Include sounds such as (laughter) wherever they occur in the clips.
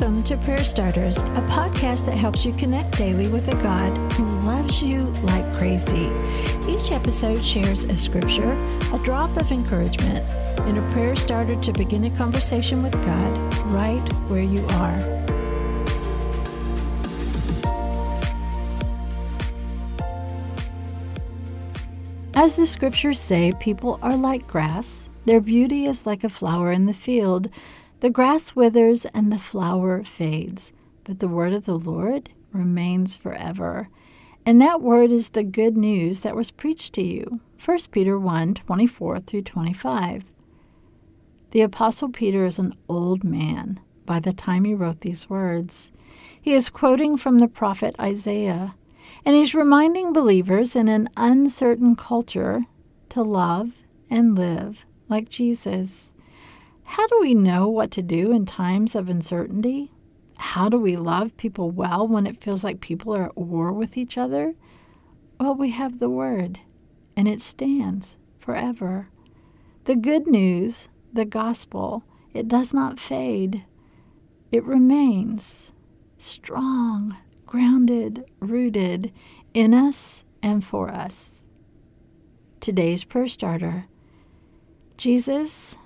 Welcome to Prayer Starters, a podcast that helps you connect daily with a God who loves you like crazy. Each episode shares a scripture, a drop of encouragement, and a prayer starter to begin a conversation with God right where you are. As the scriptures say, people are like grass. Their beauty is like a flower in the field. The grass withers and the flower fades, but the word of the Lord remains forever. And that word is the good news that was preached to you. 1 Peter 1 24 through 25. The Apostle Peter is an old man by the time he wrote these words. He is quoting from the prophet Isaiah, and he's reminding believers in an uncertain culture to love and live like Jesus. How do we know what to do in times of uncertainty? How do we love people well when it feels like people are at war with each other? Well, we have the Word, and it stands forever. The good news, the gospel, it does not fade, it remains strong, grounded, rooted in us and for us. Today's prayer starter Jesus,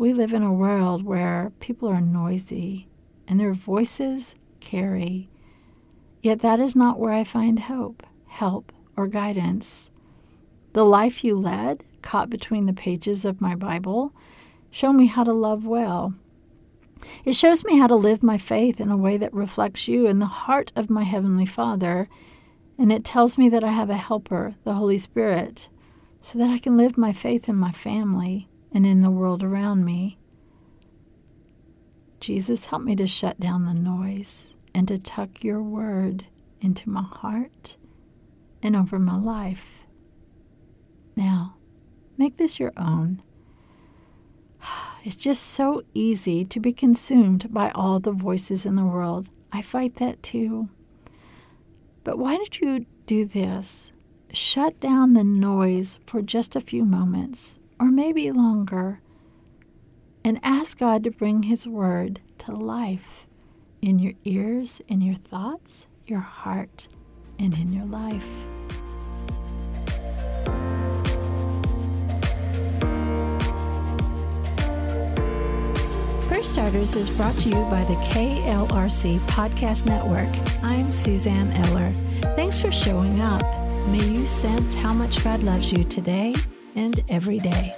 we live in a world where people are noisy and their voices carry. Yet that is not where I find hope, help, or guidance. The life you led, caught between the pages of my Bible, show me how to love well. It shows me how to live my faith in a way that reflects you in the heart of my Heavenly Father, and it tells me that I have a helper, the Holy Spirit, so that I can live my faith in my family and in the world around me. Jesus, help me to shut down the noise and to tuck your word into my heart and over my life. Now, make this your own. (sighs) It's just so easy to be consumed by all the voices in the world. I fight that too. But why don't you do this? Shut down the noise for just a few moments or maybe longer, and ask God to bring His Word to life in your ears, in your thoughts, your heart, and in your life. Prayer Starters is brought to you by the KLRC Podcast Network. I'm Suzanne Eller. Thanks for showing up. May you sense how much God loves you today and every day.